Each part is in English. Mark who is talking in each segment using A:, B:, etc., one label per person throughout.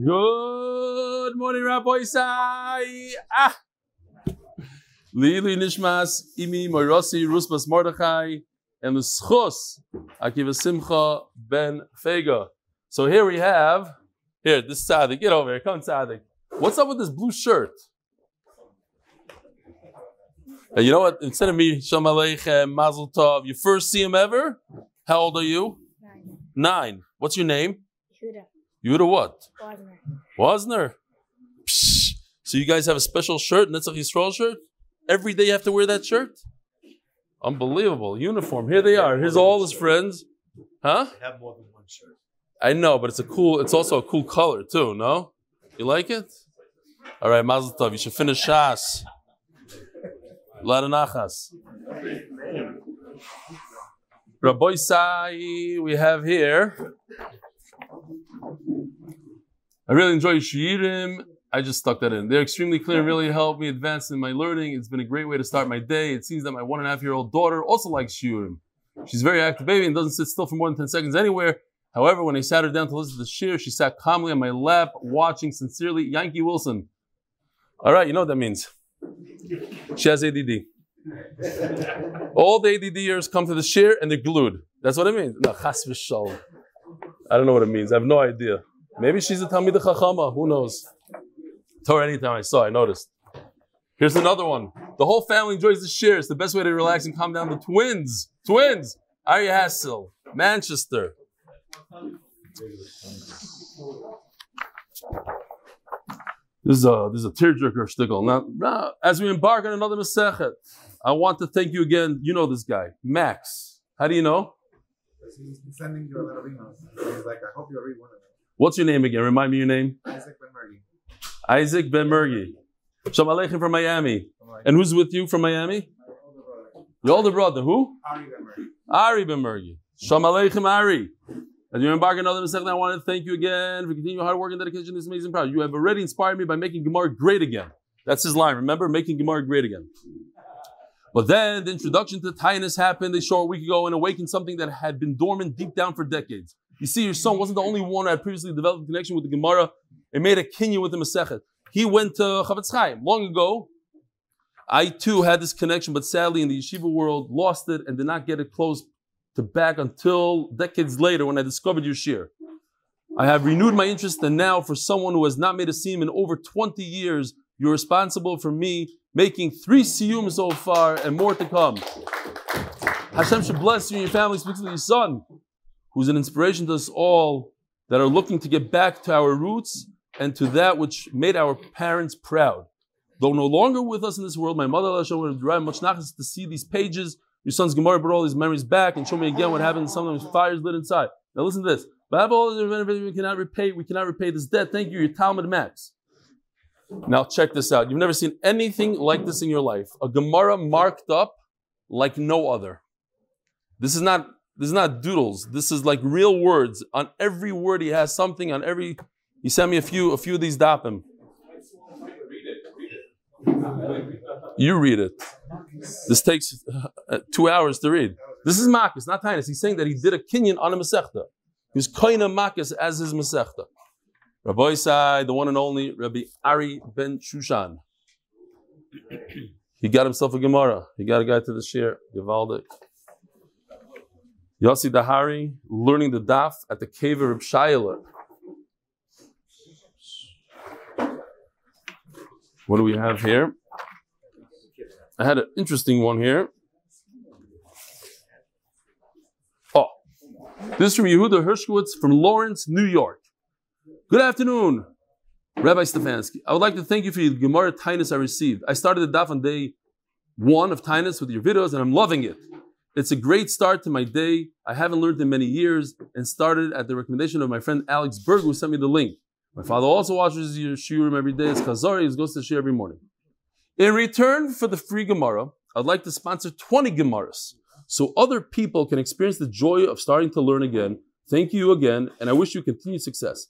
A: Good morning, Rabbi Isai. Ah. Lili Nishmas, Imi Moirosi, Rusbas Mordechai, and the Schus, Akiva Simcha ben Fega. So here we have, here, this Tzaddik, get over here, come Tzaddik. What's up with this blue shirt? And you know what? Instead of me, Shalom Aleichem, Mazel Tov, you first see him ever? How old are you?
B: Nine.
A: Nine. What's your name?
B: Huda.
A: Yuda what?
B: Wasner.
A: Wasner. Psh. So you guys have a special shirt, Netzach Yisrael shirt? Every day you have to wear that shirt? Unbelievable. Uniform. Here they are. Here's all his friends. Huh?
C: I have more than one shirt.
A: I know, but it's a cool, it's also a cool color too, no? You like it? All right, Mazel Tov. You should finish Shas. La nachas. Rabbi Sai, we have here. I really enjoy Shiurim. I just stuck that in. They're extremely clear and really helped me advance in my learning. It's been a great way to start my day. It seems that my one and a half year old daughter also likes Shiurim. She's a very active baby and doesn't sit still for more than 10 seconds anywhere. However, when I sat her down to listen to the shir, she sat calmly on my lap, watching sincerely Yankee Wilson. All right, you know what that means. She has ADD. All the ADDers come to the shir and they're glued. That's what it means. No, chas v'shalom. I don't know what it means. I have no idea. Maybe she's a Talmid Chachama. Who knows? Torah anytime I saw, I noticed. Here's another one. The whole family enjoys the shir. It's the best way to relax and calm down the twins. Twins. Ari Hassel, Manchester. This is a this is a tearjerker shtickle. Now, now, as we embark on another Masechet, I want to thank you again. You know this guy, Max. How do you know?
C: He's been sending you a lot of emails. He's like, I hope you'll read one of them.
A: What's your name again? Remind me your name.
C: Isaac Ben Murray.
A: Isaac Ben Mergi. Shalom Aleichem from Miami. And who's with you from Miami?
C: my older brother,
A: Your older brother. Who?
C: Ari Ben Murray.
A: Ari Ben Mergi. Shalom Aleichem Ari. As you embark on another Masechet, I want to thank you again for continuing your hard work and dedication to this amazing project. You have already inspired me by making Gemara great again. That's his line. Remember, making Gemara great again. But then the introduction to Tainus happened a short week ago and awakened something that had been dormant deep down for decades. You see, your son wasn't the only one who had previously developed a connection with the Gemara and made a kinyan with the Masechet. He went to Chavetz Chaim long ago. I too had this connection, but sadly in the yeshiva world lost it and did not get it close to back until decades later when I discovered your shir. I have renewed my interest, and now for someone who has not made a seam in over 20 years, you're responsible for me making three siyum so far and more to come. Hashem should bless you and your family, to your son, who's an inspiration to us all that are looking to get back to our roots and to that which made our parents proud. Though no longer with us in this world, my mother Hashem would derive much nachas to see these pages. Your son's Gemara brought all these memories back and show me again what happened. Sometimes fires lit inside. Now listen to this. But have all we cannot repay. We cannot repay this debt. Thank you. Your Talmud Max. Now check this out. You've never seen anything like this in your life. A Gemara marked up like no other. This is not this is not doodles. This is like real words. On every word he has something. On every he sent me a few a few of these dapim. You read it. This takes uh, two hours to read. This is Makis, not Tainus. He's saying that he did a kinyan on a Masechta. He was koina Makis as his Masechta. Rabbi Isai, the one and only Rabbi Ari ben Shushan. He got himself a Gemara. He got a guy to the shir. Givaldik. Yossi Dahari learning the daf at the cave of Shaila. What do we have here? I had an interesting one here. Oh, this is from Yehuda Hershkowitz from Lawrence, New York. Good afternoon, Rabbi Stefansky. I would like to thank you for the Gemara Tainus I received. I started the daf on day one of Tainus with your videos, and I'm loving it. It's a great start to my day. I haven't learned in many years and started at the recommendation of my friend Alex Berg, who sent me the link. My father also watches your shiurim every day. It's Kazari, He goes to the shiur every morning. In return for the free Gemara, I'd like to sponsor 20 Gemaras so other people can experience the joy of starting to learn again. Thank you again, and I wish you continued success.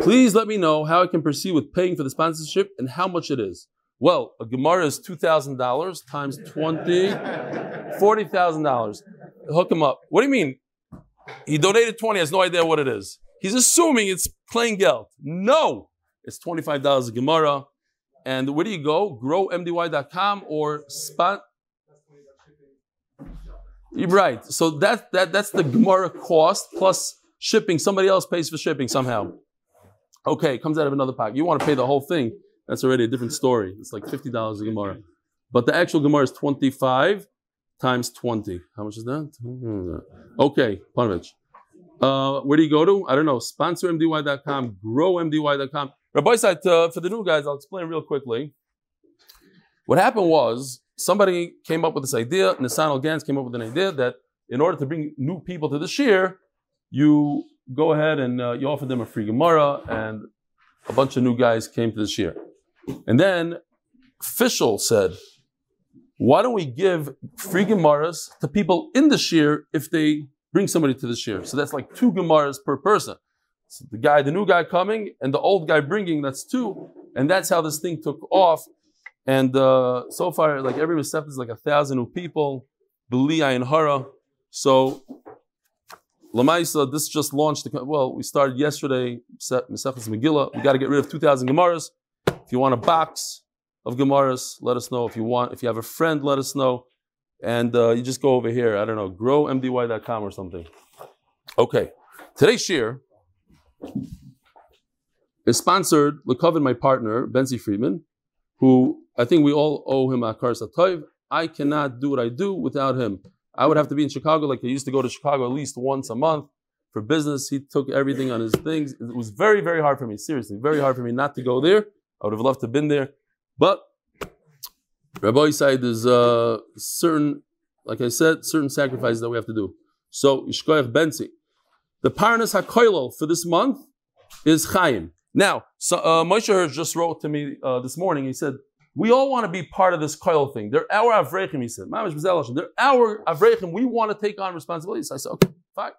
A: Please let me know how I can proceed with paying for the sponsorship and how much it is. Well, a Gemara is $2,000 times 20, $40,000. Hook him up. What do you mean? He donated 20, has no idea what it is. He's assuming it's plain geld. No, it's $25 a Gemara. And where do you go? GrowMDY.com or spot. You're right. So that, that, that's the Gemara cost plus shipping. Somebody else pays for shipping somehow. Okay, it comes out of another pocket. You want to pay the whole thing. That's already a different story. It's like $50 a Gemara. But the actual Gemara is 25 times 20. How much is that? Okay, Panovich. Uh, where do you go to? I don't know. SponsorMDY.com, GrowMDY.com. Rabbi said uh, for the new guys, I'll explain real quickly. What happened was somebody came up with this idea. Nissan Gans came up with an idea that in order to bring new people to the shir, you go ahead and uh, you offer them a free Gemara, and a bunch of new guys came to the shir. And then Fishel said, why don't we give free Gemaras to people in the shir if they bring somebody to the shir? So that's like two Gemaras per person. So the guy, the new guy coming, and the old guy bringing, that's two. And that's how this thing took off. And uh, so far, like every receptor is like a thousand people. Beli Ayin Hara. So Lamaisa, this just launched. The, well, we started yesterday. Mesechus Megillah. We got to get rid of two thousand Gemaras. If you want a box of Gemaras, let us know. If you want, if you have a friend, let us know. And uh, you just go over here. I don't know, growmdy.com or something. Okay, today's shir is sponsored. Lekavin, my partner, Benzi Friedman, who I think we all owe him a Satayv. I cannot do what I do without him. I would have to be in Chicago like I used to go to Chicago at least once a month for business. He took everything on his things. It was very, very hard for me, seriously, very hard for me not to go there. I would have loved to have been there. But Rabbi said there's uh, certain, like I said, certain sacrifices that we have to do. So, Ishkoyach Benzi. The Parnas HaKoilel for this month is Chaim. Now, so, uh, Moshe just wrote to me uh, this morning. He said, we all want to be part of this koil thing. They're our avrechim, he said. They're our avrechim. We want to take on responsibilities. I said, okay, fine.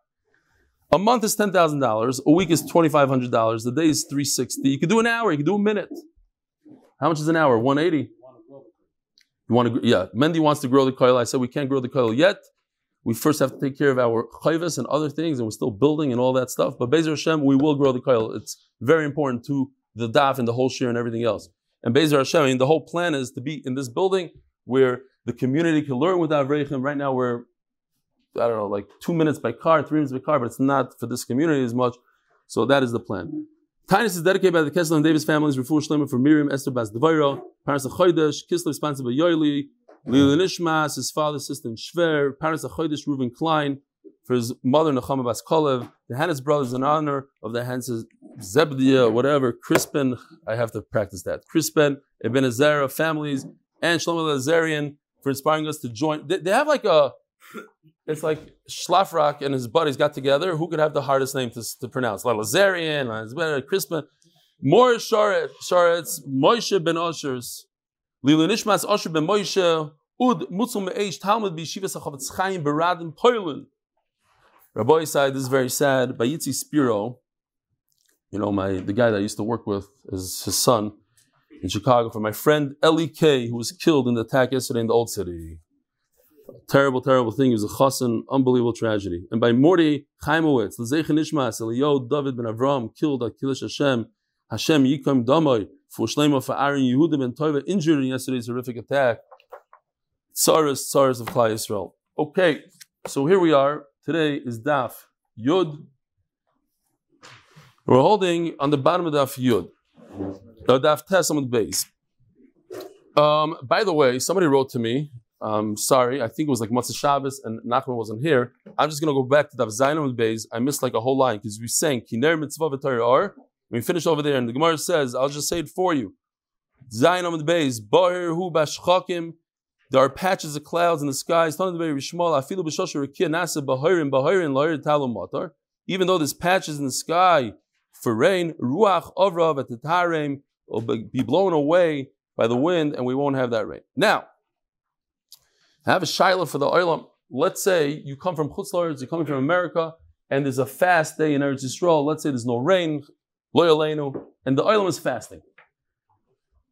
A: A month is ten thousand dollars. A week is twenty five hundred dollars. The day is three sixty. You can do an hour. You can do a minute. How much is an hour? One eighty. You want to? Grow, yeah. Mendy wants to grow the koil. I said we can't grow the koil yet. We first have to take care of our chayvas and other things, and we're still building and all that stuff. But Bezer Hashem, we will grow the koil. It's very important to the daf and the whole shir and everything else. And Bezer Hashem, I mean, the whole plan is to be in this building where the community can learn with Avreichim. Right now, we're, I don't know, like two minutes by car, three minutes by car, but it's not for this community as much. So that is the plan. Tinus is dedicated by the Kessler and Davis families, Refuah Shlema for Miriam, Esther Bas Devairo, parents of Chodesh, Kislev by Yoili, Lila Nishmas, his father's sister Shver, parents of Chodesh, Reuven Klein, for his mother Nechama Bas Kolev, the Hannes brothers in honor of the Hannes Zebdia, whatever, Crispin, I have to practice that. Crispin, Ibn Azara families, and Shlomo Lazarian for inspiring us to join. They, they have like a, it's like Schlafrock and his buddies got together. Who could have the hardest name to, to pronounce? Lazarian, Crispin. More Sharet, Sharetz, Moshe ben Oshers, Lila Nishmas Osher ben Moshe, Ud Mutzum Me'esh Talmud B'Yeshiva Sachavetz Chaim Beradin Poilin. Rabbi this is very sad. Bayitzi Spiro, you know, my the guy that I used to work with is his son in Chicago. For my friend Eli K, who was killed in the attack yesterday in the old city. Terrible, terrible thing. He was a chassan, unbelievable tragedy. And by Morty Chaimowitz, Lezeichen Ishmas, Eliyahu David ben Avram, killed at Kilish Hashem, Hashem Yikom Damoy, for Shlema for Aaron Yehuda ben Toiva, injured in yesterday's horrific attack. Tsaras, Tsaras of Klai Israel. Okay, so here we are. Today is Daf Yud. We're holding on the bottom of Daf Yud. Uh, Daf Tes on the base. Um, by the way, somebody wrote to me. Um, sorry, I think it was like Matzah Shabbos and Nachman wasn't here. I'm just to go back to Daf Zayin on the base. I missed like a whole line because we sang Kiner Mitzvah V'Torah Or. We finished over there, and the Gemara says, I'll just say it for you. Zayin on the base. Hu Bashchakim. There are patches of clouds in the skies. Even though there's patches in the sky for rain, ruach avrav at the tarem will be blown away by the wind, and we won't have that rain. Now, I have a shiloh for the oilam. Let's say you come from Chutzlars, you're coming from America, and there's a fast day in Eretz Yisrael. Let's say there's no rain, loyalenu, and the oilam is fasting.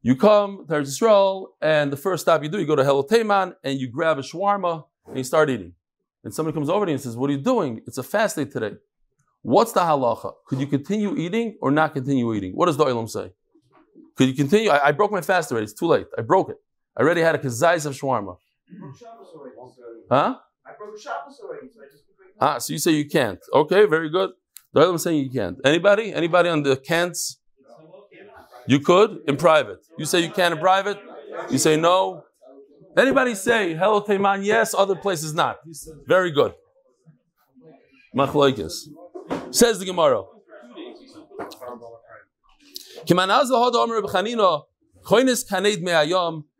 A: You come to Eretz Yisrael, and the first stop you do, you go to Helo Teiman, and you grab a shawarma, and you start eating. And somebody comes over to you and says, What are you doing? It's a fast day today. What's the halacha? Could you continue eating or not continue eating? What does the Olam say? Could you continue? I, I broke my fast already. It's too late. I broke it. I already had a kazais of shawarma. Huh?
B: I broke Shabbos already, so I just
A: Ah, so you say you can't. Okay, very good. The Olam is saying you can't. Anybody? Anybody on the can'ts? You could in private. You say you can in private. You say no. Anybody say hello Teiman? Yes. Other places not. Very good. Machlokes. Says the Gemara.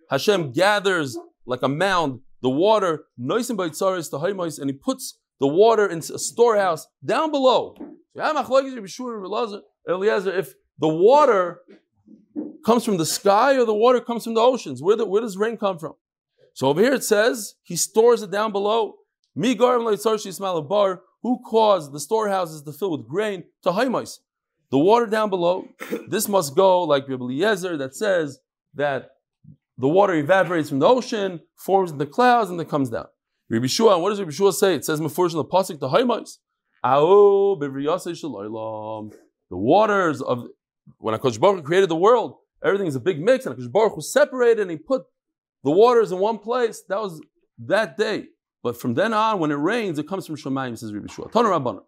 A: Hashem gathers like a mound the water the and he puts the water in a storehouse down below. If the water comes from the sky or the water comes from the oceans, where, the, where does rain come from? So over here it says he stores it down below. Who caused the storehouses to fill with grain to haimos? The water down below. This must go like Rabbi Eliezer that says that the water evaporates from the ocean, forms in the clouds, and then comes down. Rabbi Shua, what does Rabbi Shua say? It says Mefurish the pasuk the Haimais. The waters of when Akash Baruch created the world, everything is a big mix, and Akash Baruch was separated, and he put the waters in one place. That was that day. But from then on, when it rains, it comes from Shemayim, says Rabbi Shua. Tana Rabbana.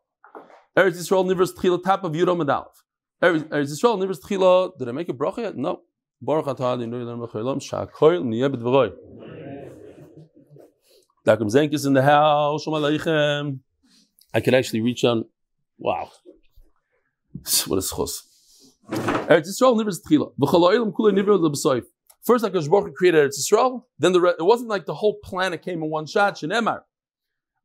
A: Eretz Yisrael nivers tchila top of Yudom Adalef. Eretz Yisrael nivers tchila. Did I make a bracha yet? No. Baruch atah Adonai Eloheinu melech haolam sha'akol niyeh b'dvaroi. Dakum Zenk is in the house. Shalom Aleichem. I could actually reach on. Wow. What a schos. Eretz Yisrael nivers tchila. V'chol ha'olam kulei nivers l'b'soif. First, Hakadosh Baruch created Eretz Yisrael. Then the re- it wasn't like the whole planet came in one shot. Shenemar.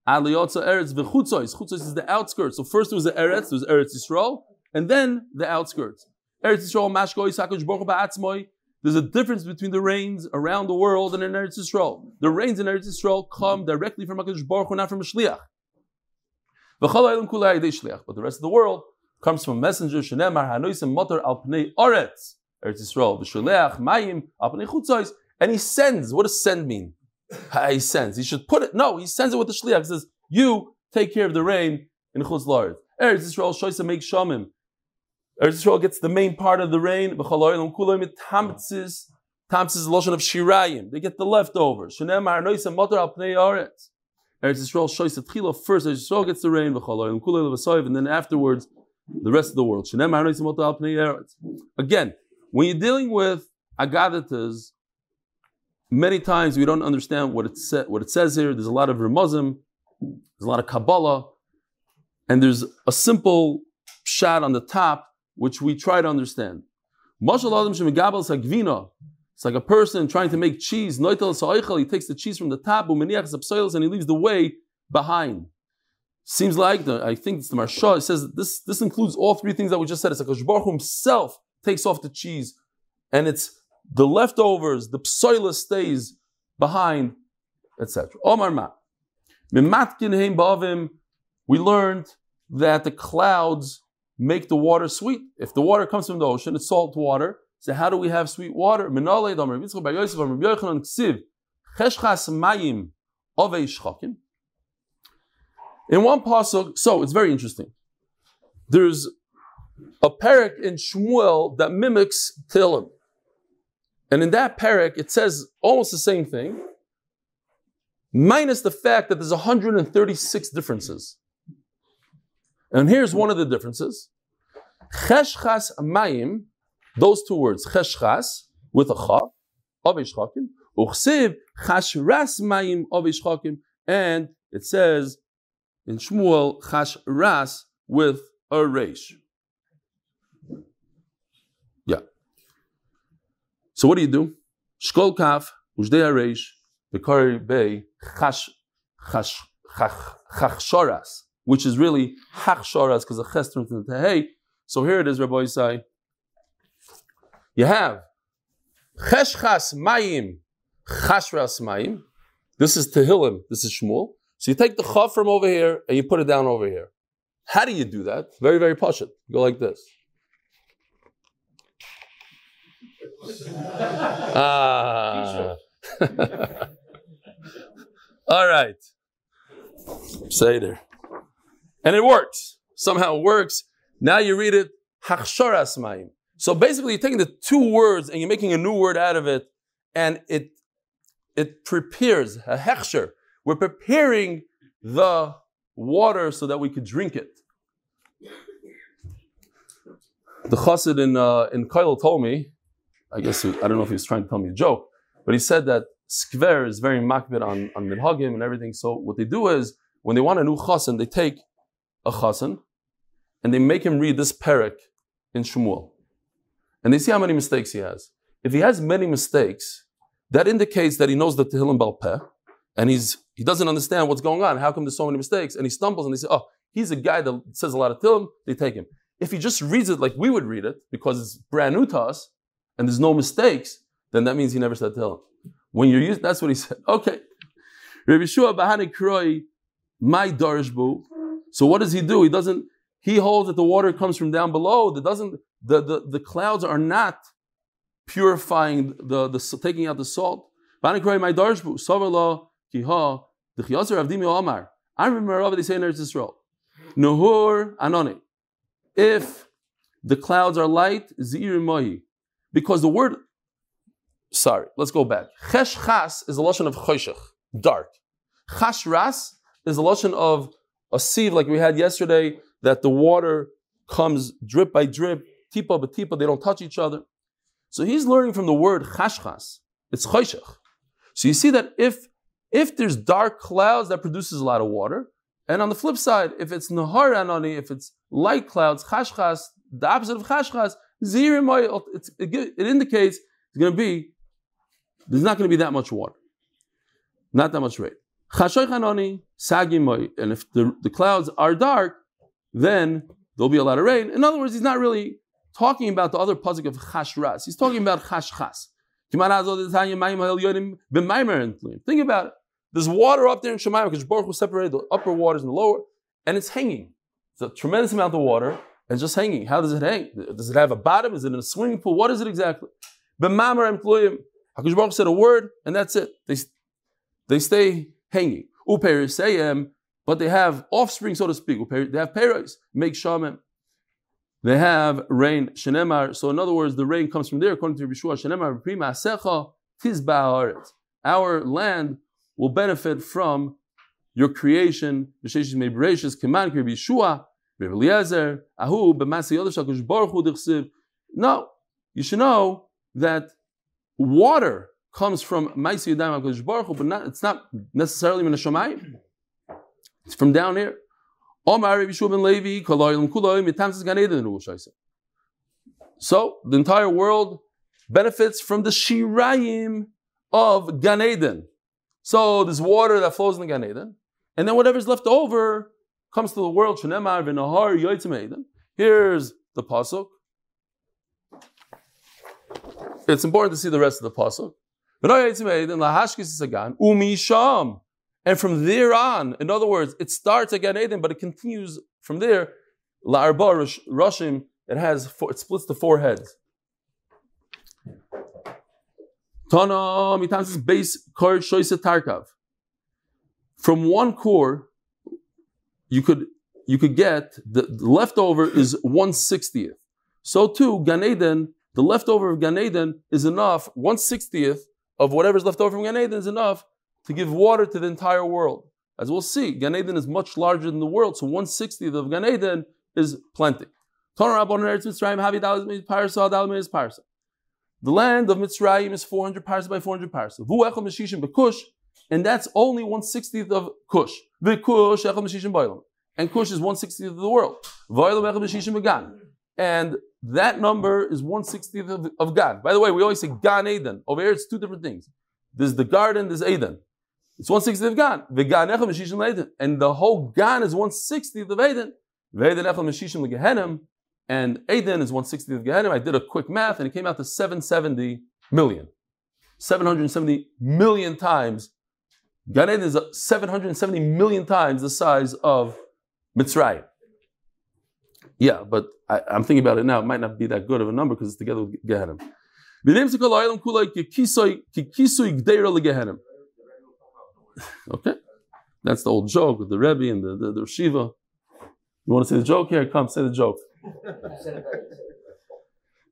A: Aliyotza Eretz v'chutzois. Chutzois is the outskirts. So first it was the Eretz, there was Eretz Yisrael, and then the outskirts. Eretz Yisrael mashkoi Hakadosh Baruch ba'atzmoi. There's a difference between the rains around the world and in Eretz Yisrael. The rains in Eretz Yisrael come directly from Hakadosh Baruch Hu, not from a shliach. But the rest of the world comes from a messenger. Shenemar hanoisim motor al pnei oretz. Eretz Yisrael v'sholeach mayim al pnei chutzois. And he sends. What does send mean? He sends. He should put it. No, he sends it with the shliach. He says, "You take care of the rain in chutz la'aretz." Eretz Yisrael shoysa make shamim. Eretz Yisrael gets the main part of the rain. V'chaloyim kulam it tamtzis. Tamtzis is lotion of shirayim. They get the leftovers. Shenemar hanoisim motor al pnei oretz. Eretz Yisrael shoysa tchila first. Eretz Yisrael gets the rain. V'chaloyim kulam v'soiv, and then afterwards the rest of the world. Again, when you're dealing with agadatas, many times we don't understand what it, sa- what it says here. There's a lot of Ramazim, there's a lot of Kabbalah, and there's a simple shot on the top which we try to understand. It's like a person trying to make cheese. He takes the cheese from the top, and he leaves the way behind. Seems like the, I think it's the Marsha. It says this this includes all three things that we just said. It's like Baruch himself takes off the cheese, and it's the leftovers, the psoila stays behind, etc. Omar ma. We learned that the clouds make the water sweet. If the water comes from the ocean, it's salt water. So how do we have sweet water? Minale damar In one pasuk, so it's very interesting. There's a parak in Shmuel that mimics Tehillim. And in that parak, it says almost the same thing, minus the fact that there's 136 differences. And here's one of the differences. Cheshchas mayim, those two words, cheshchas, with a cha, of ishchakim, uchsiv chashras mayim of ishchakim, and it says in Shmuel chashras with a reish. Yeah. So what do you do? Shkol kaf, ujdei reish, bekari bei chash, chash, chach, chachshoras which is really hachsharas because the ches turns into hey. So here it is, Rabbi Yisai. You have cheshchas mayim, chashras mayim. This is Tehillim. This is Shmuel. So you take the chav from over here and you put it down over here. How do you do that? Very, very pashut. Go like this. Ah. All right. Say there. And it works. somehow it works. Now you read it, Hachsharas Mayim. So basically, you're taking the two words and you're making a new word out of it, and it it prepares a hechsher. We're preparing the water so that we could drink it. The chassid in uh, in Kail told me, I guess he- I don't know if he was trying to tell me a joke, but he said that skver is very makbid on on minhagim and everything. So what they do is when they want a new chassan, they take a chassan and they make him read this parak in Shmuel, and they see how many mistakes he has. If he has many mistakes, that indicates that he knows the Tehillim Bal Peh, and he's he doesn't understand what's going on. How come there's so many mistakes? And he stumbles, and they say, "Oh, he's a guy that says a lot of Tehillim." They take him. If he just reads it like we would read it, because it's brand new to us, and there's no mistakes, then that means he never said Tehillim. When you're used, that's what he said. Okay, Rabbi Shua Bahani Kroi, my darshbu. So what does he do? He doesn't. He holds that the water comes from down below. That doesn't. The, the, the clouds are not purifying the, the taking out the salt. Bahani Kroi, my darshbu. Savarla kiha d'chiyaser avdimi omar. I remember Rabbi they say in Eretz Yisrael. Nahur. If the clouds are light, zir mohi. Because the word, sorry, let's go back. Chesh chas is a lotion of choshech, dark. Chash ras is a lotion of a sieve like we had yesterday, that the water comes drip by drip, tipa by tipa, they don't touch each other. So he's learning from the word chashchas. It's choshech. So you see that if if there's dark clouds, that produces a lot of water. And on the flip side, if it's nahar anani, if it's light clouds, chashchas, the opposite of chashchas, zirim, it, it indicates it's going to be, there's not going to be that much water. Not that much rain. Chashoy chanoni, sagimoy. And if the, the clouds are dark, then there'll be a lot of rain. In other words, he's not really talking about the other puzzle of chashras. He's talking about chashchas. Think about it. There's water up there in Shemayim because Baruch Hu separated the upper waters and the lower, and it's hanging. It's a tremendous amount of water, and just hanging. How does it hang? Does it have a bottom? Is it in a swimming pool? What is it exactly? B'mamar employim. Hakadosh Baruch said a word, and that's it. They, they stay hanging. Uperisayim, but they have offspring, so to speak. They have peros, make shamim. They have rain, shenemar. So in other words, the rain comes from there, according to Yeshua, shenemar prima secha tizba haaretz. Our land will benefit from your creation. B'sheshes me'bereshis keman kir Yeshua, Rabbi Eliezer, ahu b'masi yodesh HaKadosh Baruch Hu dichsiv. No, you should know that water comes from Maisi Yadayim HaKadosh Baruch but not, it's not necessarily from the Hashamayim. It's from down here. Omar Rabbi Yeshua ben Levi, Kaloyim Kuloyim, Yitamsis Gan Eden, Ruach Shaisa. So the entire world benefits from the Shirayim of Gan Eden. So there's water that flows in the Gan Eden, and then whatever's left over comes to the world. Here's the pasuk. It's important to see the rest of the pasuk. And from there on, in other words, it starts at Gan Eden, but it continues from there. La'arba Roshim, it has four, it splits the four heads. Tana mitansis base kor shoyse tarkav. From one core, you could you could get the, the leftover is one sixtieth. So too, Gan Eden, the leftover of Gan Eden is enough. One sixtieth of whatever's left over from Gan Eden is enough to give water to the entire world. As we'll see, Gan Eden is much larger than the world, so one sixtieth of Gan Eden is plenty. Tana Rabbon Eretz Mitzrayim Havi Parsa Dalit Meis Parsa. The land of Mitzrayim is 400 parsa by 400 parsa. Vu echel meshishim bekush, and that's only 160th of Kush. V'kush echel meshishim b'olam. And Kush is 160th of the world. V'olam echel meshishim b'gan. And that number is 160th of, of Gan. By the way, we always say Gan Eden. Over here, it's two different things. There's the garden, there's Eden. It's 160th of Gan. V'gan echel meshishim Eden. And the whole Gan is 160th of Eden. V'eden echel meshishim l'gehenim. And Eden is 160th of Gehenim. I did a quick math and it came out to 770 million. 770 million times. Gan Eden is 770 million times the size of Mitzrayim. Yeah, but I, I'm thinking about it now. It might not be that good of a number because it's together with Gehenim. Okay, that's the old joke with the Rebbe and the, the, the Shiva. You want to say the joke here? Come, say the joke.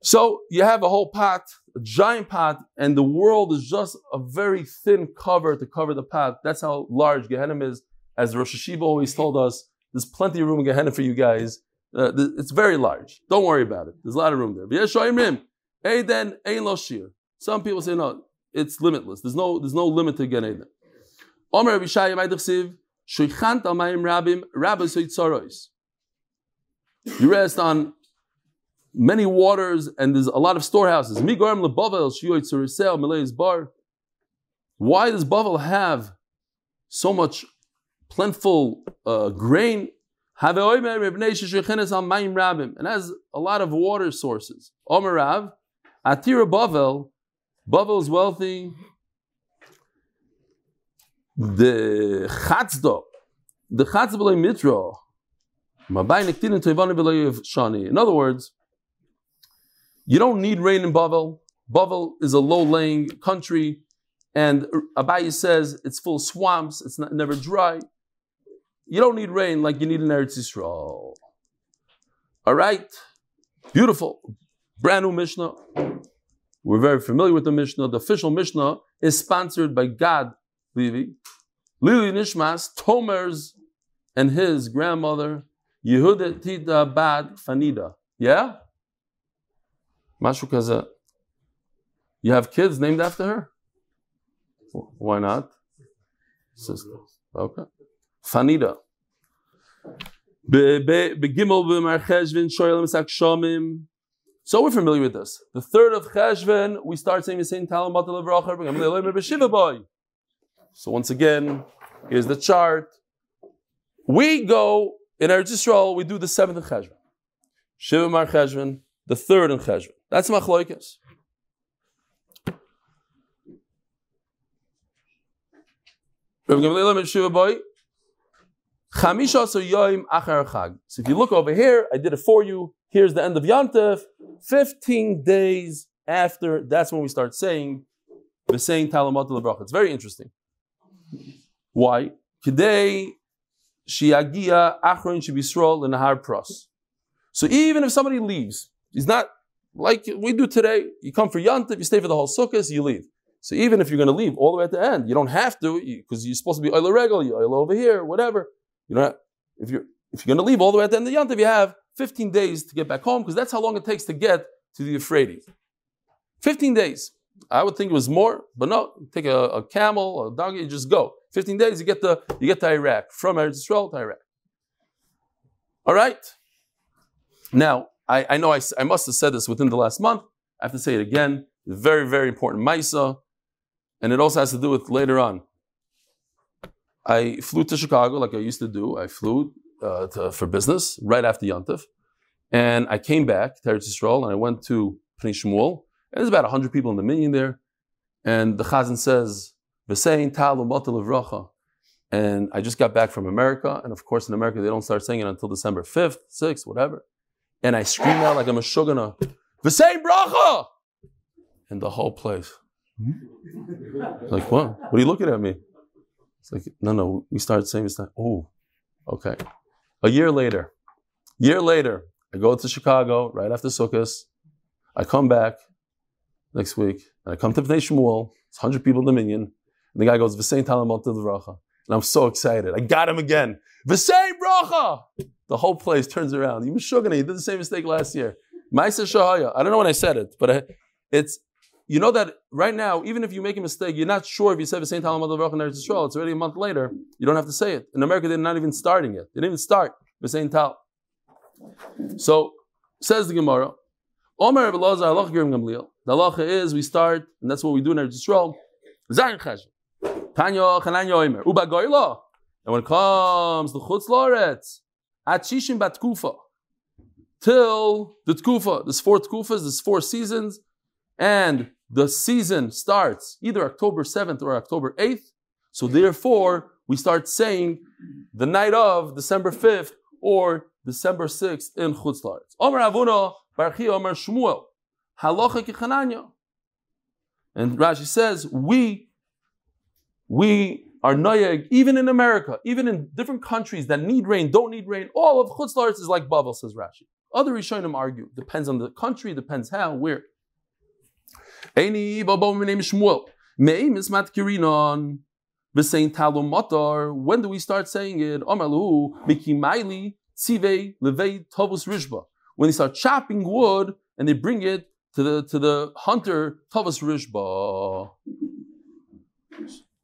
A: So you have a whole pot, a giant pot, and the world is just a very thin cover to cover the pot. That's how large Gehenna is. As Rosh Hashiva always told us, there's plenty of room in Gehenna for you guys. Uh, it's very large. Don't worry about it. There's a lot of room there. Some people say no, it's limitless. There's no there's no limit to Gen Eden. Omer Abishai Yamai Shoichant al mayim rabim rabbis hoitzorois. You rest on many waters and there's a lot of storehouses. Why does Bavel have so much plentiful uh, grain? And has a lot of water sources. Omer Rav, Atira Bavel, is wealthy. The Chatzdo, the Chatzdo Mitra, in other words, you don't need rain in Bavel. Bavel is a low-laying country, and Abaye says it's full of swamps. It's not, never dry. You don't need rain like you need in Eretz Yisrael. All right, beautiful, brand new Mishnah. We're very familiar with the Mishnah. The official Mishnah is sponsored by Gad Levi, Lili Nishmas, Tomer's, and his grandmother Yehuda Tita Bad Fanida. Yeah? Mashu. You have kids named after her? Why not? Sister. Okay. Fanida. So we're familiar with this. The third of Cheshvan, we start saying the same Talam So once again, here's the chart. We go in Eretz Yisrael, we do the seventh in Cheshvan. Shiva Mar Cheshvan, the third in Cheshvan. That's Machloikis. So if you look over here, I did it for you. Here's the end of Yantif. 15 days after, that's when we start saying the saying Talamat al It's very interesting. Why? Today, Shiagia Achron Shibisrol in Har Pros. So even if somebody leaves, he's not like we do today. You come for Yantiv, you stay for the whole Sukkot, you leave. So even if you're going to leave all the way at the end, you don't have to because you, are supposed to be oil regal, you oil over here, whatever. You know, if you're if you're going to leave all the way at the end of Yantiv, you have 15 days to get back home because that's how long it takes to get to the Euphrates. 15 days. I would think it was more, but no. Take a, a camel, a doggy, just go. 15 days, you get the you get to Iraq from Eretz Yisrael to Iraq. All right. Now, I, I know I, I must have said this within the last month. I have to say it again. Very, very important Maisa. And it also has to do with later on. I flew to Chicago like I used to do. I flew uh, to, for business right after Yontif. And I came back to Eretz Yisrael and I went to Pnei Shmuel. And there's about 100 people in the minyan there. And the Chazan says, V'sein talu motel And I just got back from America. And of course, in America, they don't start saying it until December 5th, 6th, whatever. And I scream out like I'm a shugana, V'sein bracha! And the whole place. Hmm? like, what? What are you looking at me? It's like, no, no, we started saying this time. Oh, okay. A year later, year later, I go to Chicago right after Sukkot. I come back next week, and I come to Pnei Shmuel. It's 100 people in the minyan. And the guy goes, V'sein talamot bracha. And I'm so excited. I got him again. V'sein bracha! The whole place turns around. You Meshugana, you did the same mistake last year. Maisa Shahaya. I don't know when I said it, but it's, you know that right now, even if you make a mistake, you're not sure if you said V'sein talamot bracha in Eretz Yisrael. It's already a month later. You don't have to say it. In America, they're not even starting it. They didn't even start V'sein tal. So, says the Gemara, Omer Belazar Allah Gamliel. The halacha is we start, and that's what we do in Eretz Yisrael. Zayin Chesed. Tanya Chananya Omer. Uba Goyla. And when it comes to Chutz Loretz, at Shishim Bat Kufa, till the Tkufa, there's four Tkufas, there's four seasons, and the season starts either October 7th or October 8th. So therefore, we start saying the night of December 5th or December 6th in Chutz Loretz. Omer Avuna, Barchi Omer Shmuel. Halacha Kichananya. And Rashi says, we we are noyeg, even in America, even in different countries that need rain, don't need rain, all of Chutz is like Bavel, says Rashi. Other Rishonim argue. Depends on the country, depends how, where. Eini name Shmuel. Me'im is matkirinon. V'sein talum matar. When do we start saying it? Omalu mikimaili tzivei levei tovus rishba. When they start chopping wood and they bring it to the to the hunter tovus rishba.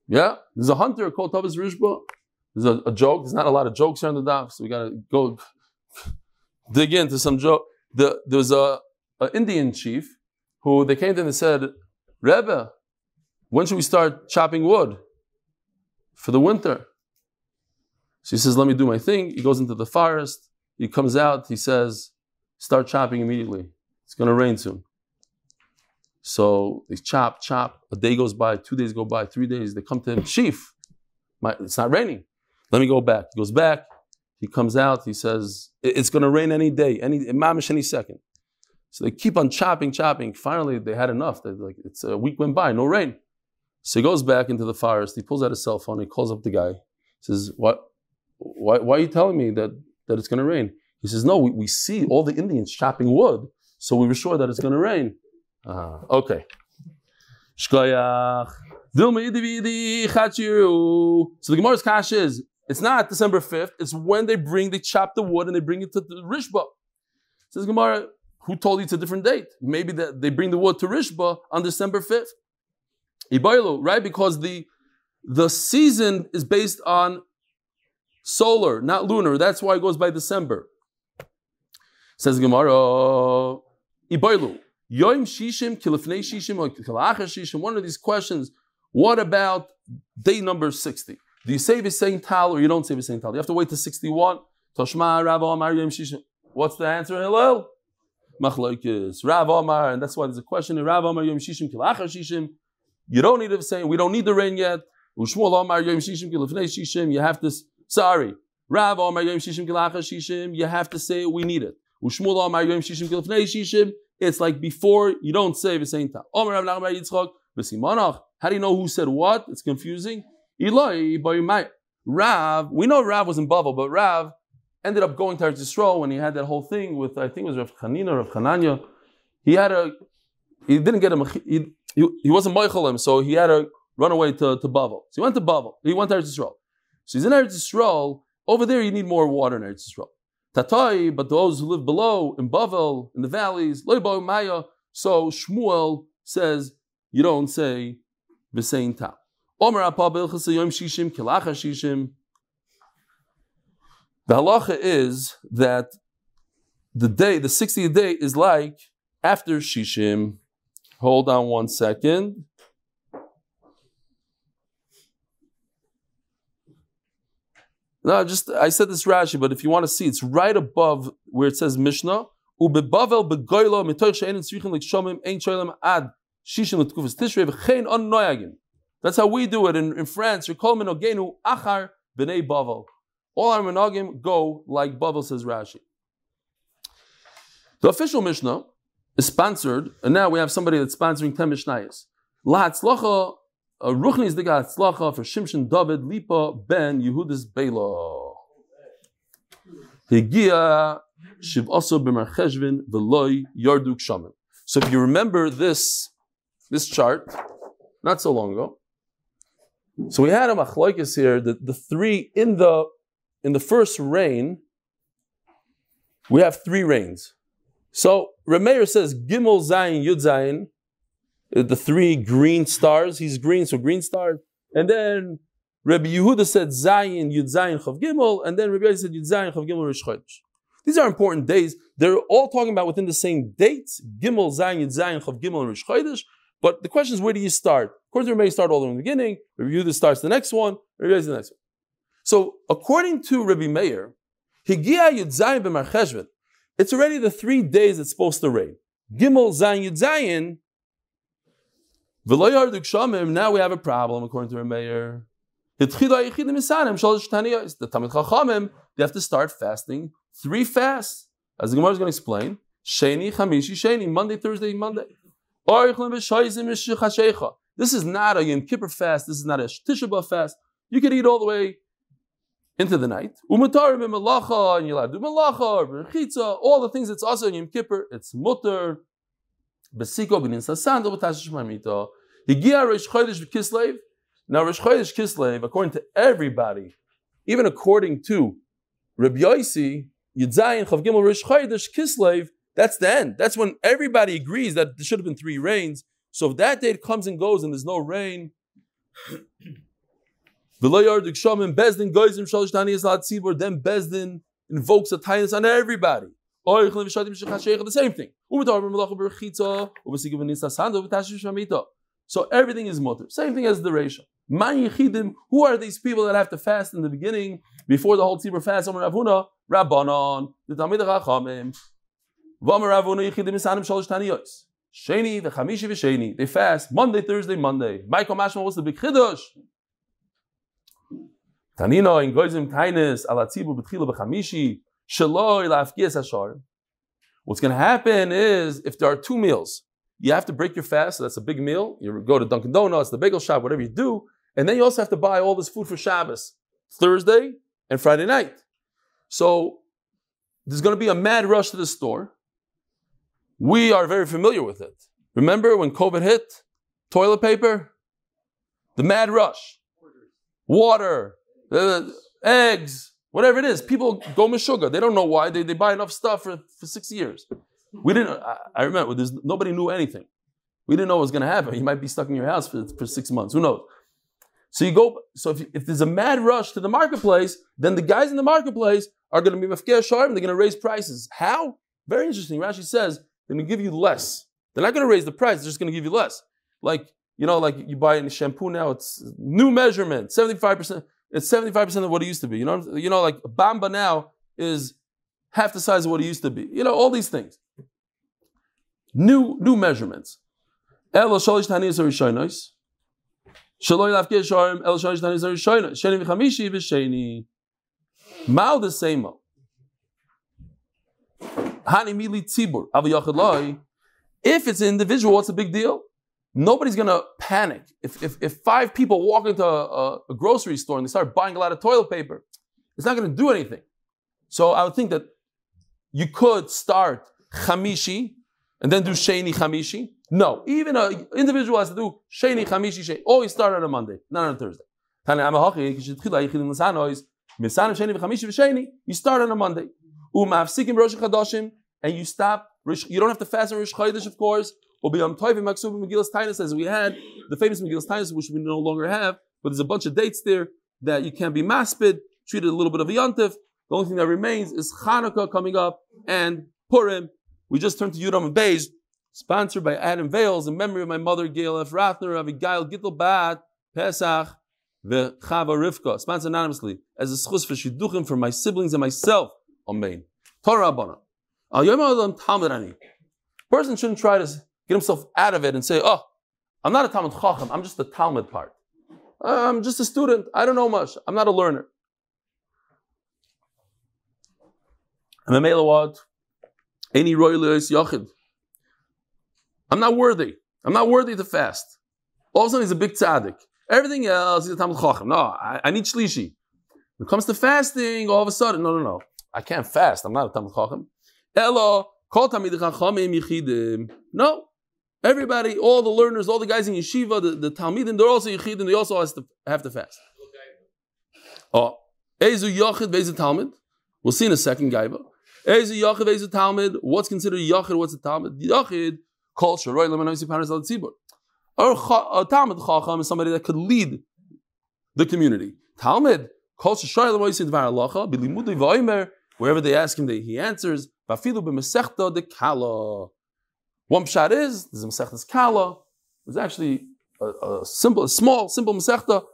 A: Yeah, there's a hunter called tovus rishba. There's a, a joke. There's not a lot of jokes here on the daf, so we gotta go dig into some joke. The, there was a, a Indian chief who they came to and said, Rebbe, when should we start chopping wood for the winter? So he says, Let me do my thing. He goes into the forest. He comes out. He says, Start chopping immediately. It's going to rain soon. So they chop, chop. A day goes by, two days go by, three days. They come to him, Chief, my, it's not raining. Let me go back. He goes back. He comes out. He says, It's going to rain any day, any mamish any second. So they keep on chopping, chopping. Finally, they had enough. They're like, it's a week went by, no rain. So he goes back into the forest. He pulls out his cell phone. He calls up the guy. He says, "What? Why, why are you telling me that, that it's going to rain?" He says, "No, we, we see all the Indians chopping wood, so we were sure that it's going to rain." Uh, okay. Shkoyach. Chachiru. So the Gemara's cash is it's not December 5th, it's when they bring, they chop the wood and they bring it to the Rishba. Says Gemara, who told you it's a different date? Maybe that they bring the wood to Rishba on December 5th. Ibailu, right? Because the the season is based on solar, not lunar. That's why it goes by December. Says Gemara, Ibailu, Yoim Shishim, Kilifnei Shishim, or Kilachar Shishim, one of these questions, what about day number 60? Do you say Visain Tal or you don't say Visain Tal? You have to wait to 61. Toshma, Rav Omar, Yoim Shishim. What's the answer Hillel? Machlaikis. Rav Omar, and that's why there's a question in Rav Omar, Yom Shishim, Kilachar Shishim. You don't need to say, we don't need the rain yet. Ushmuel Omar, Yom Shishim, Kilafnei Shishim. You have to, sorry. Rav Omar, Yom Shishim, Kilachar Shishim. You have to say, we need it. Ushmuel Omar, Yom Shishim, Kilafnei Shishim. It's like before, you don't say Visain Tal. Omar, Rav Nachman, Yitzchak, Vesimanach. How do you know who said what? It's confusing. Eloi, Rav, we know Rav was in Bavel, but Rav ended up going to Eretz Yisrael when he had that whole thing with, I think it was Rav Chanina, Rav Chananya. He had a, he didn't get a, he, he, he wasn't Moichalim, so he had to run away to, to Bavel. So he went to Bavel, he went to Eretz Yisrael. So he's in Eretz Yisrael, over there you need more water in Eretz Yisrael. Tatai, but those who live below, in Bavel, in the valleys, Maya, so Shmuel says, you don't say V'sein Ta. Omer Shishim, Kilacha Shishim, the halacha is that the day, the 60th day, is like after Shishim. Hold on one second. No, just I said this Rashi, but if you want to see, it's right above where it says Mishnah. That's how we do it in, in France. You're calling ogenu achar b'nei bavel. All our monogam go like Bavel says Rashi. The official Mishnah is sponsored, and now we have somebody that's sponsoring 10 Mishnayos. Lahatzlacha, Ruchni is the Gatzlacha for Shimshon David Lipa ben Yehudis Bela. Higia Shiv also b'marcheshvin v'loy yarduk shamim. So if you remember this, this chart, not so long ago, so we had a machlokes here, the, the three in the in the first rain, we have three rains. So Remeir says Gimel Zayin Yud Zayin, the three green stars. He's green, so green stars. And then Rabbi Yehuda said Zayin Yud Zayin Chav Gimel, and then Rabbi Yehuda said Yud Zayin Chav Gimel Rish Chodesh. These are important days. They're all talking about within the same dates. Gimel Zayin Yud Zayin Chav Gimel Rish Chodesh. But the question is, where do you start? Of course, Rabbi start all in the beginning. Rabbi Yehuda starts the next one. Rabbi Yehuda the next one. So according to Rabbi Meir, Higia Yud Zayin b'Marcheshvan, it's already the three days it's supposed to rain. Gimel Zayin Yud Shamim, now we have a problem according to Rabbi Meir. The Tamid Chachamim, they have to start fasting three fasts. As the Gemara is going to explain, Sheni, Chamishi, Sheni, Monday, Thursday, Monday. This is not a Yom Kippur fast. This is not a Tisha fast. You could eat all the way into the night. Umatarim and malacha, and you're allowed to do malacha, all the things that's also in Yom Kippur, it's mutter, besiko, benin. Higia Rish Chodesh Kislev. Now Rish Chodesh Kislev, according to everybody, even according to Rabbi Yossi, Yudzayin Chav Gimel Rish Chodesh Kislev, that's the end. That's when everybody agrees that there should have been three rains. So if that date comes and goes and there's no rain, then Bezdin invokes a tightness on everybody. The same thing. So everything is mutter. Same thing as the ratio. Who are these people that have to fast in the beginning before the whole tzibur fast? Omer Ravuna, Rabbanon, the Talmid Chachamim. V'Omer Ravuna yichidim isanim shalosh taniyos. Sheni v'chamishi v'sheni. They fast Monday, Thursday, Monday. Michael Mashma, what's the big chiddush? Tanino in goizim tainus ala tzibur b'tchila b'chamishi shaloi la'afkias hashar. What's going to happen is if there are two meals, you have to break your fast. So that's a big meal. You go to Dunkin' Donuts, the bagel shop, whatever you do, and then you also have to buy all this food for Shabbos, Thursday and Friday night. So there's going to be a mad rush to the store. We are very familiar with it. Remember when COVID hit? Toilet paper, the mad rush, water, uh, eggs, whatever it is. People go sugar. They don't know why. They, they buy enough stuff for, for six years. We didn't, I, I remember, there's, nobody knew anything. We didn't know what was going to happen. You might be stuck in your house for, for six months. Who knows? So you go, so if, if there's a mad rush to the marketplace, then the guys in the marketplace are going to be mafkir sharp and they're going to raise prices. How? Very interesting. Rashi says they're going to give you less. They're not going to raise the price, they're just going to give you less. Like, you know, like you buy a shampoo now, it's new measurement, 75%. It's 75% of what it used to be. You know, you know, like Bamba now is half the size of what it used to be. You know, all these things. New, new measurements. El shalish tanis arishonos. Shaloi lafkir sharim el shalish tanis arishonos. Sheni v'chamishi v'sheni. Mal the same. Hani mili tzibur aviyachad loy. If it's an individual, what's a big deal? Nobody's gonna panic. If, if, if five people walk into a, a, grocery store and they start buying a lot of toilet paper, it's not gonna do anything. So I would think that you could start chamishi and then do sheni chamishi. No, even an individual has to do sheni chamishi sheni. Oh, Always start on a Monday, not on a Thursday. You start on a Monday. Um, and you stop. You don't have to fast on Rosh Chodesh, of course. Or be on Toivim Maksub Megillas Tainus, as we had the famous Megillas Tainus, which we no longer have, but there's a bunch of dates there that you can't be maspid, treated a little bit of a yontif. The only thing that remains is Hanukkah coming up and Purim. We just turned to Yudam and Beis, sponsored by Adam Vales in memory of my mother Gail F. Rathner, Abigail Gittel Bat, Pesach, the Chava Rivka, sponsored anonymously as a schus for shidduchim for my siblings and myself. Amen. Torah Abana. A person shouldn't try to get himself out of it and say, oh, I'm not a Talmud Chacham, I'm just the Talmud part. I'm just a student, I don't know much, I'm not a learner. I'm a what? Any royalist yachid. I'm not worthy. I'm not worthy to fast. All of a sudden he's a big tzaddik. Everything else he's a Talmud Chacham. No, I, I need shlishi. When it comes to fasting, all of a sudden, no, no, no. I can't fast. I'm not a Talmud Chacham. Elo, kol Talmid Chachamim yichidim. No, Everybody, all the learners, all the guys in yeshiva, the, the Talmidim, they're also yichidim, they also have to, have to fast. Oh, Ezu Yachid, Ezu Talmud. We'll see in a second, Gaiba. Ezu Yachid, Ezu Talmud. What's considered Yachid, what's a Talmud? Yachid, called Sharoy Lemanoisi Panas Al Tzibur. A Talmud Chacham is somebody that could lead the community. Talmud, called Sharoy Lemanoisi Dvar Alacha, Bilimudi Vaimer, wherever they ask him, he answers. Vafilu b'mesechta de kala. One pshat is a Masechtas Kala. There's actually a, a, simple, a small, simple Masechta.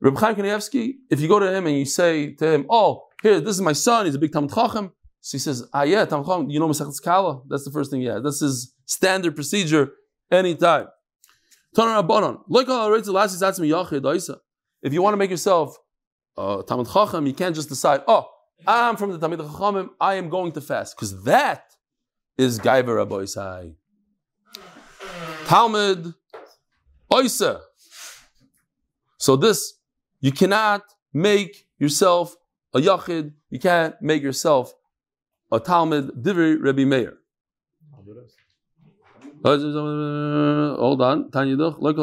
A: Reb Chaim Kanievsky, if you go to him and you say to him, "Oh, here, this is my son. He's a big Talmud Chacham," so he says, "Ah, yeah, Chacham. You know Masechtas Kala? That's the first thing. Yeah, this is standard procedure anytime." If you want to make yourself uh, Talmud Chacham, you can't just decide, "Oh, I'm from the Talmud Chachamim. I am going to fast," because that is Gaiva Rabbi Talmud Oisa. So this You cannot make yourself a yachid. You can't make yourself a Talmud. Divri Rabbi Meir. Hold on. Tanya Duch. Look.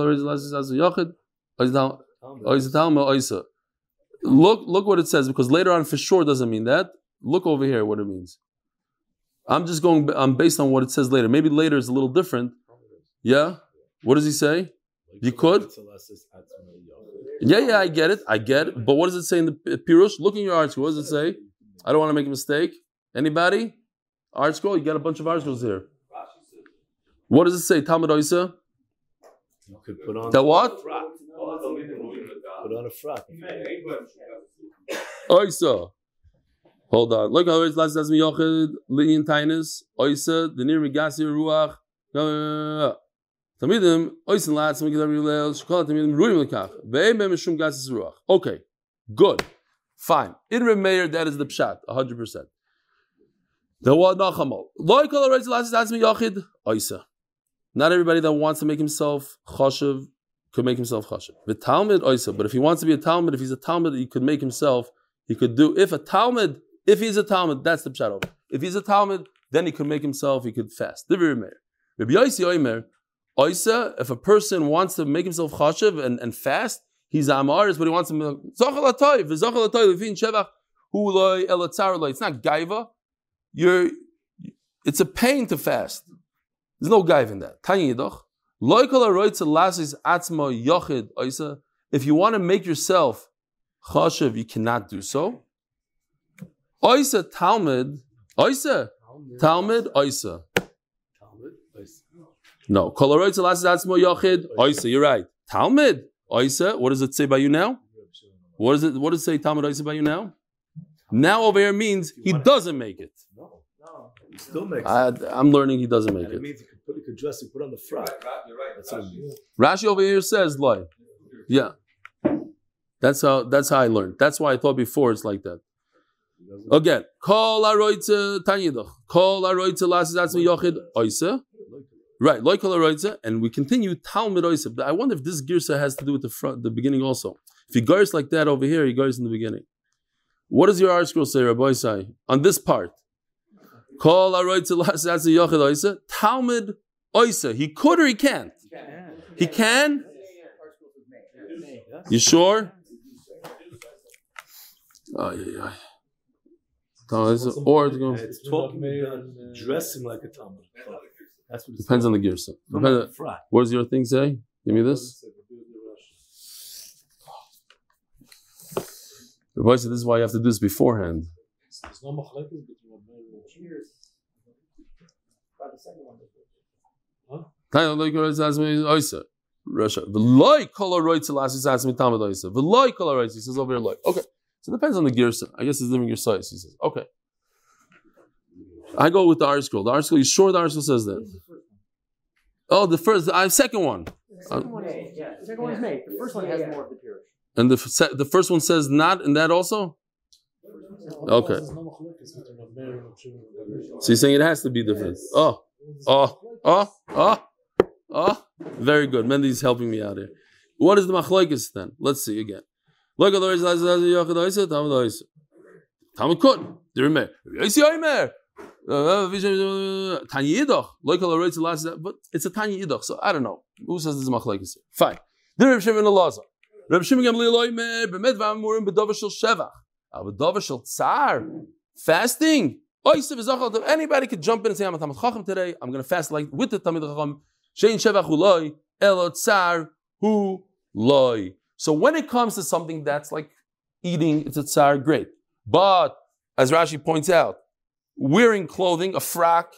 A: Look, look what it says because later on for sure doesn't mean that. Look over here what it means. I'm just going. I'm based on what it says later. Maybe later is a little different. Yeah. What does he say? You could. Yeah, yeah, I get it. I get it. But what does it say in the Pirush? Look in your article. What does it say? I don't want to make a mistake. Anybody? ArtScroll? You got a bunch of ArtScrolls here. What does it say? Talmud Oisa?
D: You could put on
A: The what?
D: Put on a frock.
A: Oisa. Hold on. Look how it's last as me yochid linian tinus. Oisa the near migasi ruach. Tamidim oisin lats mi gedam yulel shkol tamidim ruim lekach. Ve'em bem mishum gasis ruach. Okay, good, fine. In Remeir, that is the pshat, hundred percent. The what nachamol. Loy kol aroitz lats as me yochid oisa. Not everybody that wants to make himself choshev could make himself choshev. The Talmud oisa, but if he wants to be a Talmud, if he's a Talmud, he could make himself. He could do if a Talmud, if he's a Talmud, that's the over. If he's a Talmud, then he could make himself. He could fast. The. Rabbi Yosi Oimer. Oisa, if a person wants to make himself chashiv and, and fast, he's amaris, but he wants to. It's not gaiva. You're, it's a pain to fast. There's no gaiva in that. Tanya yidoch. Loy kol aroitza lasis atzma yochid oisa. If you want to make yourself chashiv, you cannot do so. Oisa Talmud, oisa Talmud oisa. No. Kolaroitza lasis atzmo yochid. Oisa, you're right. Talmud. Oisa. What does it say by you now? What does it? What does it say? Talmud Oisa by you now? Now over here means he doesn't make it.
D: No. He still makes
A: I, I'm learning he doesn't make
D: And it
A: it.
D: means you could put, you could dress, you put on the frock. That's what it means.
A: Rashi over here says lie. Yeah. That's how. That's how I learned. That's why I thought before it's like that. Again, kol aroitza tanyidach. Kol aroitza lasis atzmo yochid oisa. Right, loy kol aroitza, and we continue Talmud oisa. But I wonder if this girsa has to do with the front, the beginning also. If he goes like that over here, he goes in the beginning. What does your ArtScroll say, Rabbi Isai? On this part, kol aroitza lasis atzmo yochid oisa. Talmud oisa. He could or he can't. He can. You sure? Oh, yeah, yeah. No, it's- or it's going,
D: It's talking about dressing like a Talmud. That's what it
A: depends on the girsa.
D: No,
A: Depends-
D: not a frock.
A: What does your thing say? Give me this. Rabbi said this is why you have to do this beforehand. Tanya loy kol aroitza atzmo oisa. Russia. V'loy kol aroitza lasis atzmo Talmud oisa. V'loy kol aroitza. He says over here loy. Okay. So it depends on the girsa. I guess it's different girsa. He says. Okay. I go with the ArtScroll. The ArtScroll. You sure the ArtScroll says that? Oh, the first, I uh, second one.
B: Second one is, yeah, the second one is made. The first one has more of the purish.
A: And the, se- the first one says not in that also? Okay. So you're saying it has to be different. Oh, oh, oh, oh, oh. Very good. Mendy's helping me out here. What is the machlokes then? Let's see again. Look at the. Talmud could. Remember. Yosi Omer. Uh, uh, uh, uh Tanya. Look at the words. But it's a Tanya Yidach. So I don't know. Who says this is machlokes? Fine. The Reb Shimon Elazar. Reb Shimon Gamliel Omer. Bemed v'amurim b'dover shel shevach. Shel tsar. Fasting. Anybody could jump in and say, I'm a Talmud Chacham today. I'm going to fast like with the Talmud Chacham. Shein shevach hu. Elo hu loy. So when it comes to something that's like eating, it's a tsar, great. But as Rashi points out, wearing clothing, a frock,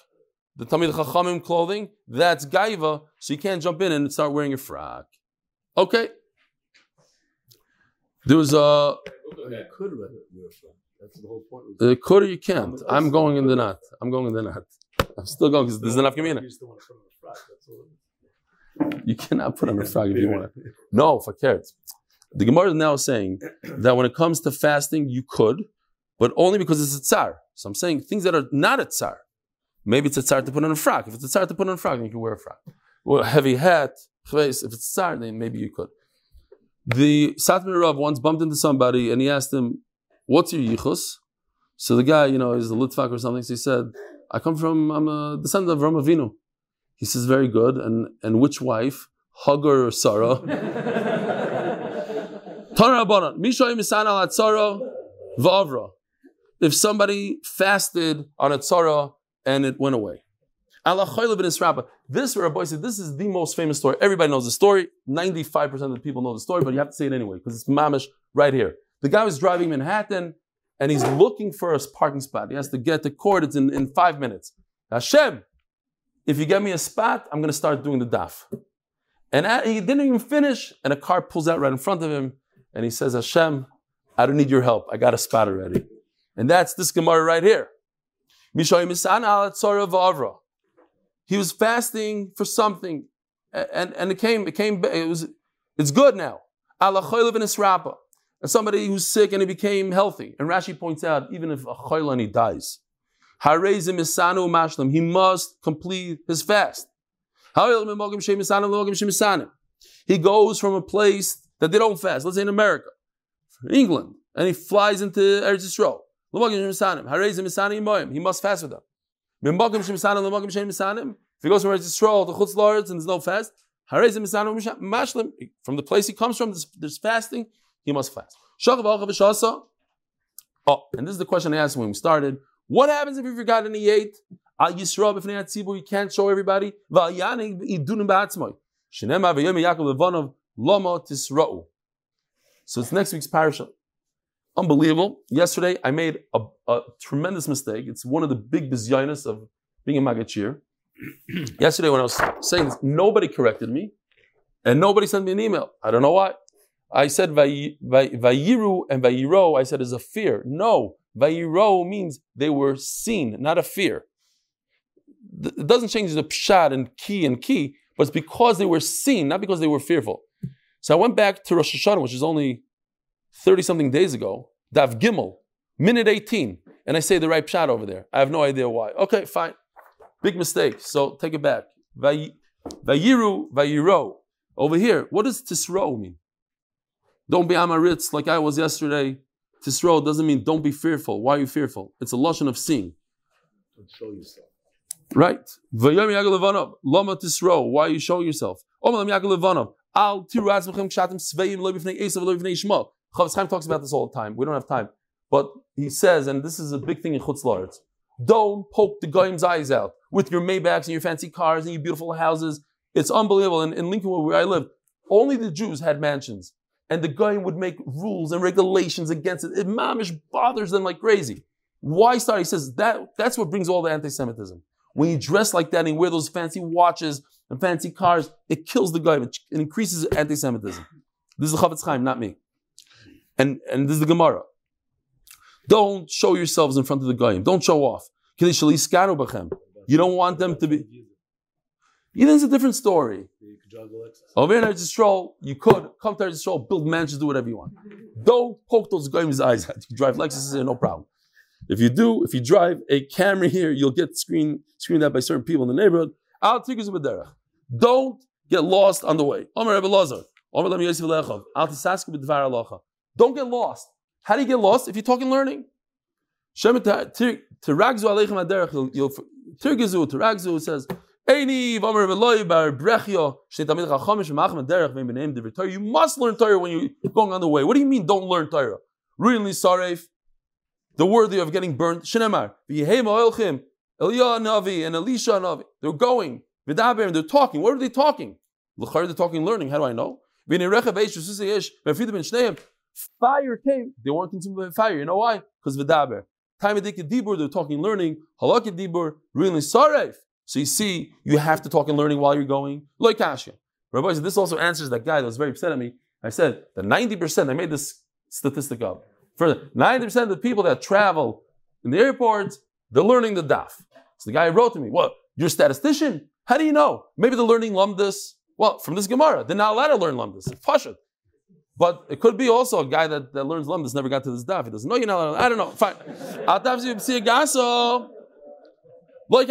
A: the Talmud Chachamim clothing, that's gaiva, so you can't jump in and start wearing a frock. Okay. There was a
D: You could wear a. That's the whole point.
A: uh, could or you can't. I'm going in the knot. I'm going in the knot. I'm still going because there's enough community.
D: You just don't want to put on a frock. That's all.
A: You cannot put on a frock if you want. No, for carrots. The Gemara is now saying that when it comes to fasting, you could, but only because it's a tsar. So I'm saying things that are not a tsar. Maybe it's a tsar to put on a frock. If it's a tsar to put on a frock, then you can wear a frock. Or a heavy hat. If it's a tsar, then maybe you could. The Satmar Rav once bumped into somebody and he asked him, What's your yichus? So the guy, you know, is a Litvak or something. So he said, I come from, I'm a descendant of Rama Avinu. He says, Very good. And and which wife? Hagar or Sarah? If somebody fasted on a tzara and it went away. This Rabbi said, this is the most famous story. Everybody knows the story. 95% of the people know the story, but you have to say it anyway, because it's mamish right here. The guy was driving Manhattan and he's looking for a parking spot. He has to get to court. It's in, in five minutes. Hashem, if you get me a spot, I'm going to start doing the daf. And he didn't even finish, and a car pulls out right in front of him, and he says, Hashem, I don't need your help. I got a spot already. And that's this Gemara right here. He was fasting for something, and, and it came, it came, it was, it's good now. And somebody who's sick and he became healthy. And Rashi points out, even if a choylani dies, he must complete his fast. He goes from a place that they don't fast, let's say in America, England, and he flies into Eretz Yisrael. He must fast with them. If he goes from Eretz Yisrael to Chutz and there's no fast, from the place he comes from, there's, there's fasting, he must fast. Oh, and this is the question I asked when we started. What happens if you forgot he ate? Al Yisrael b'fnei tzibur, you can't show everybody. Idunim ba'atzmoy. Yaakov lama tisra'u. So it's next week's parasha. Unbelievable. Yesterday I made a, a tremendous mistake. It's one of the big bizyonis of being a magachir. Yesterday when I was saying this, nobody corrected me, and nobody sent me an email. I don't know why. I said vayiru and vayiro. I said is a fear. No, vayiro means they were seen, not a fear. It doesn't change the pshat and key and key, but it's because they were seen, not because they were fearful. So I went back to Rosh Hashanah, which is only 30 something days ago, Daf Gimel, minute 18, and I say the right pshat over there. I have no idea why. Okay, fine. Big mistake. So take it back. Vayiru, vayiro. Over here, what does tisro mean? Don't be amaritz like I was yesterday. Tisro doesn't mean don't be fearful. Why are you fearful? It's a lotion of seeing.
D: Don't show yourself.
A: Right. Lama tisro. Why are you showing yourself? Al Chofetz Chaim talks about this all the time. We don't have time. But he says, and this is a big thing in Chutz La'aretz, don't poke the goyim's eyes out with your Maybachs and your fancy cars and your beautiful houses. It's unbelievable. In, in Lincoln, where I lived, only the Jews had mansions. And the goyim would make rules and regulations against it. It mamish bothers them like crazy. Why start? He says that that's what brings all the anti-Semitism. When you dress like that and wear those fancy watches and fancy cars, it kills the goyim. It increases anti-Semitism. This is the Chofetz Chaim, not me. And, and this is the Gemara. Don't show yourselves in front of the Goyim. Don't show off. You don't want them to be. Even it's a different story. Over in Eretz Yisrael, you could come to Eretz Yisrael, build mansions, do whatever you want. Don't poke those Goyim's eyes out. You drive Lexus, no problem. If you do, if you drive a Camry here, you'll get screened screened at by certain people in the neighborhood. Don't get lost on the way. Don't get lost. How do you get lost? If you're talking learning. Tiragzu says, You must learn Torah when you're going on the way. What do you mean don't learn Torah? Really Saref, the worthy of getting burned. Shinemar, Eliyah Navi and Elisha Navi. They're going. They're talking. What are they talking? They're talking learning. How do I know? Fire came. They weren't consumed by fire. You know why? Because v'daber. Time of dibur, they're talking, learning. Halakha dibur, really saref. So you see, you have to talk and learning while you're going. Like kasha. Rabbi said, this also answers that guy that was very upset at me. I said that 90%, I made this statistic up. Further, 90% of the people that travel in the airports, they're learning the daf. So the guy wrote to me, What? You're a statistician? How do you know? Maybe they're learning lumdus. Well, from this Gemara, they're not allowed to learn lumdus. Pashut. But it could be also a guy that, that learns Lumdus never got to this daf. He doesn't know you're not I don't know. Fine. Like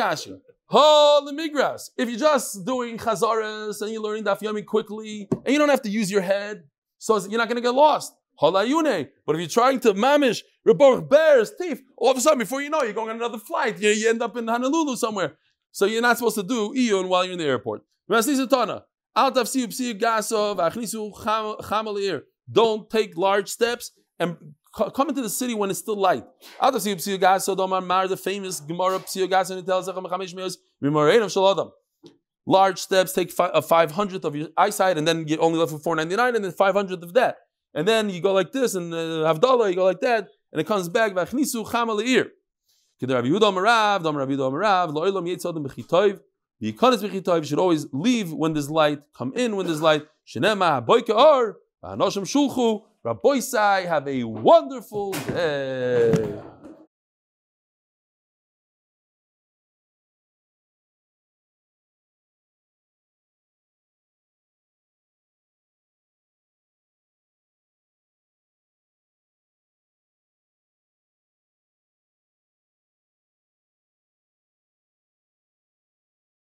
A: the migras. If you're just doing chazaras and you're learning daf yomi quickly, and you don't have to use your head, so you're not going to get lost. Halayune. But if you're trying to mamish, reborg bears, teeth, all of a sudden, before you know, you're going on another flight. You, you end up in Honolulu somewhere. So you're not supposed to do iyun while you're in the airport. Don't take large steps and come into the city when it's still light. The famous Gemara Psiyogas tells Large steps take fi- a five hundredth of your eyesight, and then you only left with four ninety nine, and then five hundredth of that, and then you go like this, and uh, Havdalah, you go like that, and it comes back. V'achnisu chamal eir. Kedar Rav Yehuda Amarav, Dam Rav Yehuda Amarav, Lo'ilam Yitzadam B'chitoiv. The Yikonis B'chitoiv should always leave when there's light, come in when there's light. Shenema Boike Or, V'anoshim Shulchu. Rabbi Sai, have a wonderful day.